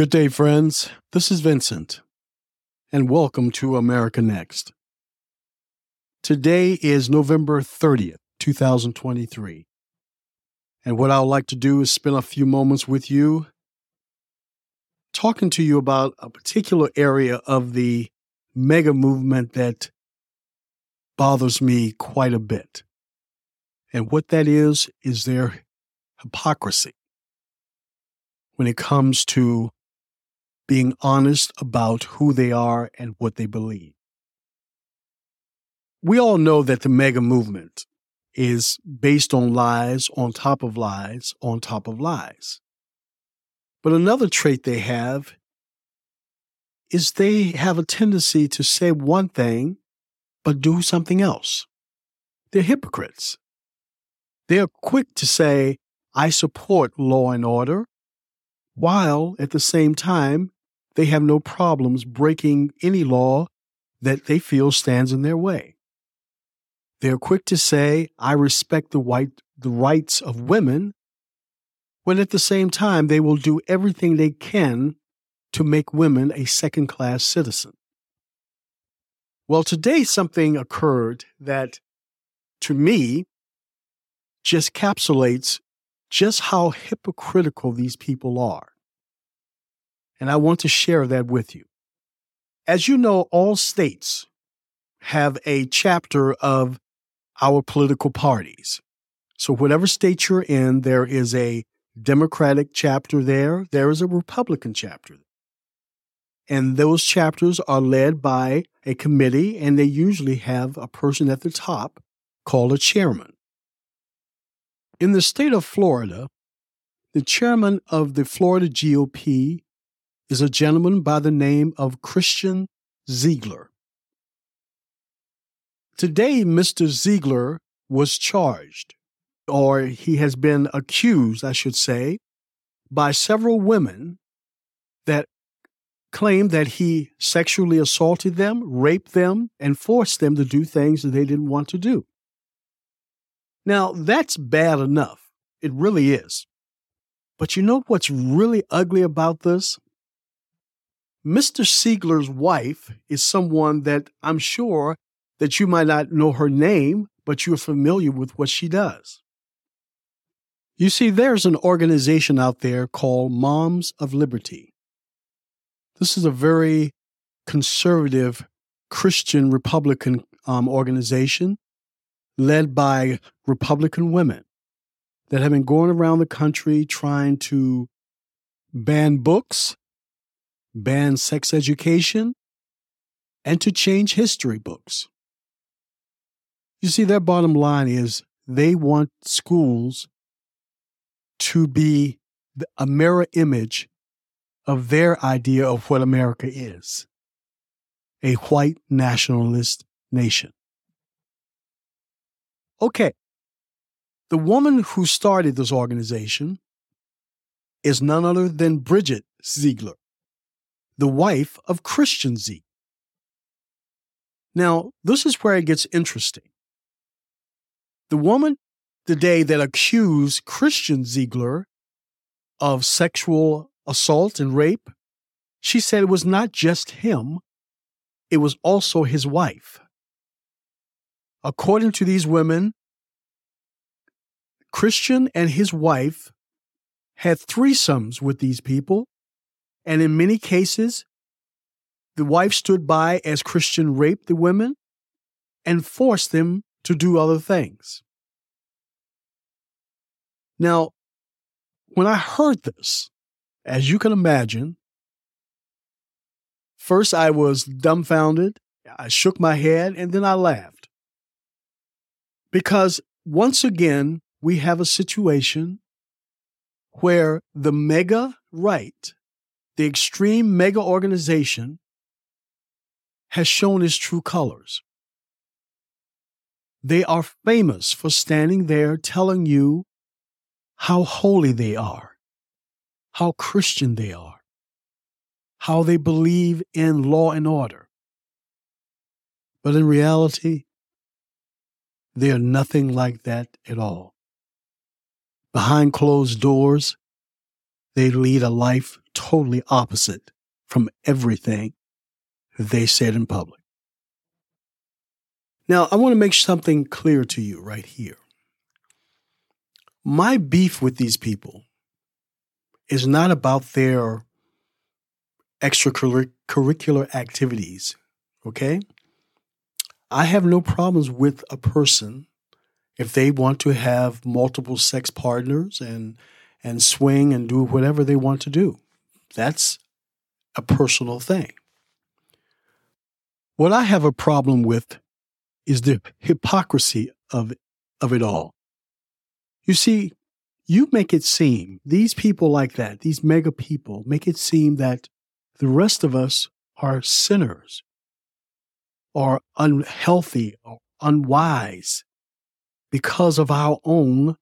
Good day, friends. This is Vincent, and welcome to America Next. Today is November 30th, 2023. And what I would like to do is spend a few moments with you talking to you about a particular area of the MAGA movement that bothers me quite a bit. And what that is, is their hypocrisy when it comes to being honest about who they are and what they believe. We all know that the MAGA movement is based on lies on top of lies on top of lies. But another trait they have is they have a tendency to say one thing but do something else. They're hypocrites. They're quick to say, I support law and order, while at the same time they have no problems breaking any law that they feel stands in their way. They're quick to say, I respect the, white, the rights of women, when at the same time they will do everything they can to make women a second class citizen. Well, today something occurred that, to me, just capsulates just how hypocritical these people are and I want to share that with you. As you know, all states have a chapter of our political parties. So, whatever state you're in, there is a Democratic chapter there, there is a Republican chapter. And those chapters are led by a committee, and they usually have a person at the top called a chairman. In the state of Florida, the chairman of the Florida GOP is a gentleman by the name of Christian Ziegler. Today, Mr. Ziegler was charged, or he has been accused, I should say, by several women that claim that he sexually assaulted them, raped them, and forced them to do things that they didn't want to do. Now, that's bad enough. It really is. But you know what's really ugly about this? Mr. Ziegler's wife is someone that I'm sure that you might not know her name, but you're familiar with what she does. You see, there's an organization out there called Moms of Liberty. This is a very conservative Christian Republican um, organization led by Republican women that have been going around the country trying to ban books ban sex education, and to change history books. You see, their bottom line is they want schools to be a mirror image of their idea of what America is a white nationalist nation. Okay, the woman who started this organization is none other than Bridget Ziegler the wife of Christian Ziegler. Now, this is where it gets interesting. The woman today that accused Christian Ziegler of sexual assault and rape, she said it was not just him, it was also his wife. According to these women, Christian and his wife had threesomes with these people and in many cases, the wife stood by as Christian raped the women and forced them to do other things. Now, when I heard this, as you can imagine, first I was dumbfounded, I shook my head, and then I laughed. Because once again, we have a situation where the MAGA right the extreme MAGA organization has shown its true colors. They are famous for standing there telling you how holy they are, how Christian they are, how they believe in law and order. But in reality, they are nothing like that at all. Behind closed doors, they lead a life totally opposite from everything they said in public. Now, I want to make something clear to you right here. My beef with these people is not about their extracurricular activities, okay? I have no problems with a person if they want to have multiple sex partners and and swing and do whatever they want to do. That's a personal thing. What I have a problem with is the hypocrisy of of it all. You see, you make it seem, these people like that, these MAGA people, make it seem that the rest of us are sinners are unhealthy or unwise because of our own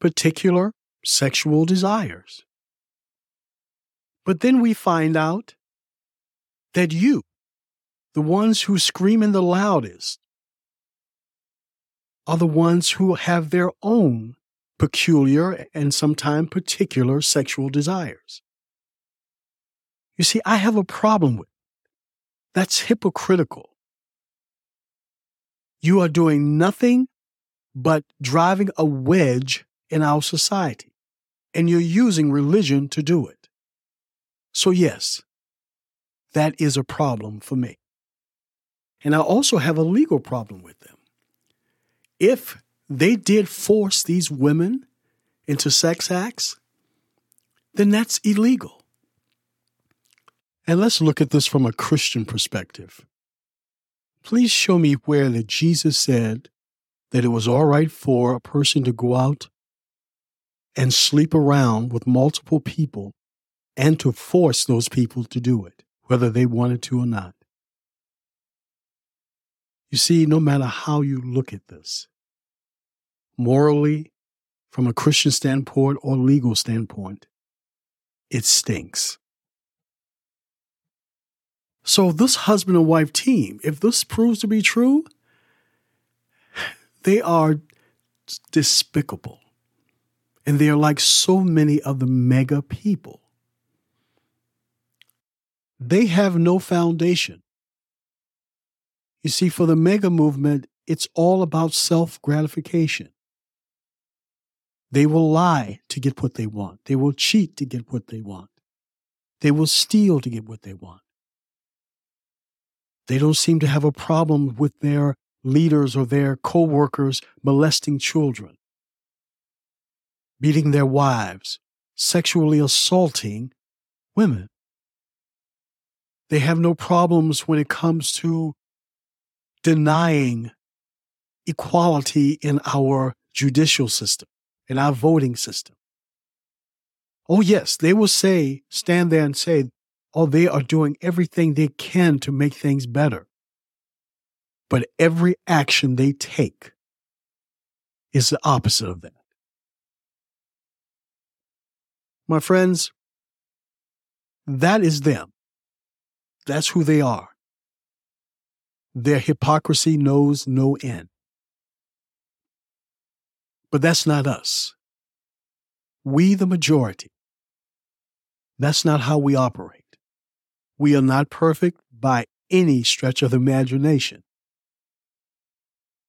particular sexual desires. But then we find out that you, the ones who scream in the loudest, are the ones who have their own peculiar and sometimes particular sexual desires. You see, I have a problem with it. That's hypocritical. You are doing nothing but driving a wedge in our society, and you're using religion to do it. So, yes, that is a problem for me. And I also have a legal problem with them. If they did force these women into sex acts, then that's illegal. And let's look at this from a Christian perspective. Please show me where that Jesus said that it was all right for a person to go out and sleep around with multiple people and to force those people to do it, whether they wanted to or not. You see, no matter how you look at this, morally, from a Christian standpoint or legal standpoint, it stinks. So, this husband and wife team, if this proves to be true, they are despicable. And they are like so many of the MAGA people. They have no foundation. You see, for the MAGA movement, it's all about self gratification. They will lie to get what they want. They will cheat to get what they want. They will steal to get what they want. They don't seem to have a problem with their leaders or their co workers molesting children, beating their wives, sexually assaulting women. They have no problems when it comes to denying equality in our judicial system in our voting system. Oh, yes, they will say, stand there and say, oh, they are doing everything they can to make things better. But every action they take is the opposite of that. My friends, that is them. That's who they are. Their hypocrisy knows no end. But that's not us. We, the majority, that's not how we operate. We are not perfect by any stretch of the imagination.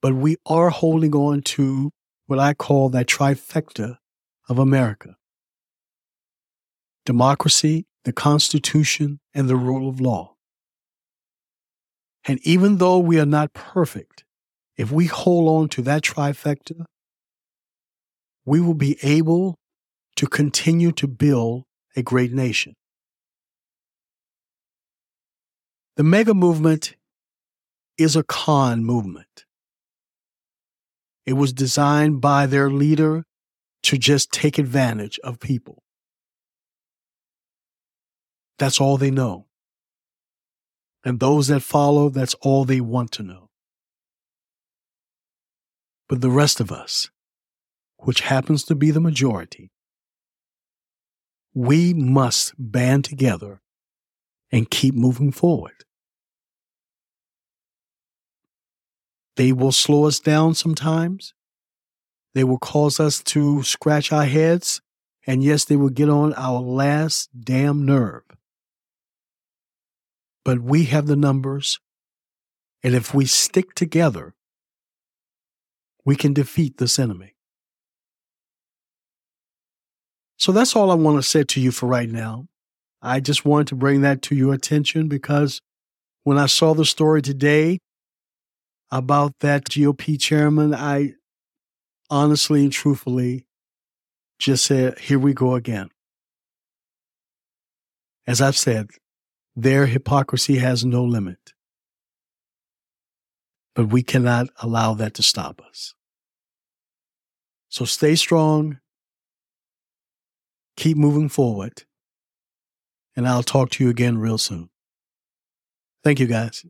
But we are holding on to what I call that trifecta of America democracy, the Constitution, and the rule of law. And even though we are not perfect, if we hold on to that trifecta, we will be able to continue to build a great nation. The MAGA movement is a con movement. It was designed by their leader to just take advantage of people. That's all they know. And those that follow, that's all they want to know. But the rest of us, which happens to be the majority, we must band together and keep moving forward. They will slow us down sometimes. They will cause us to scratch our heads And yes, they will get on our last damn nerve. But we have the numbers. And if we stick together, we can defeat this enemy. So that's all I want to say to you for right now. I just wanted to bring that to your attention because when I saw the story today about that GOP chairman, I honestly and truthfully just said, here we go again. As I've said, their hypocrisy has no limit. But we cannot allow that to stop us. So stay strong, keep moving forward, and I'll talk to you again real soon. Thank you, guys.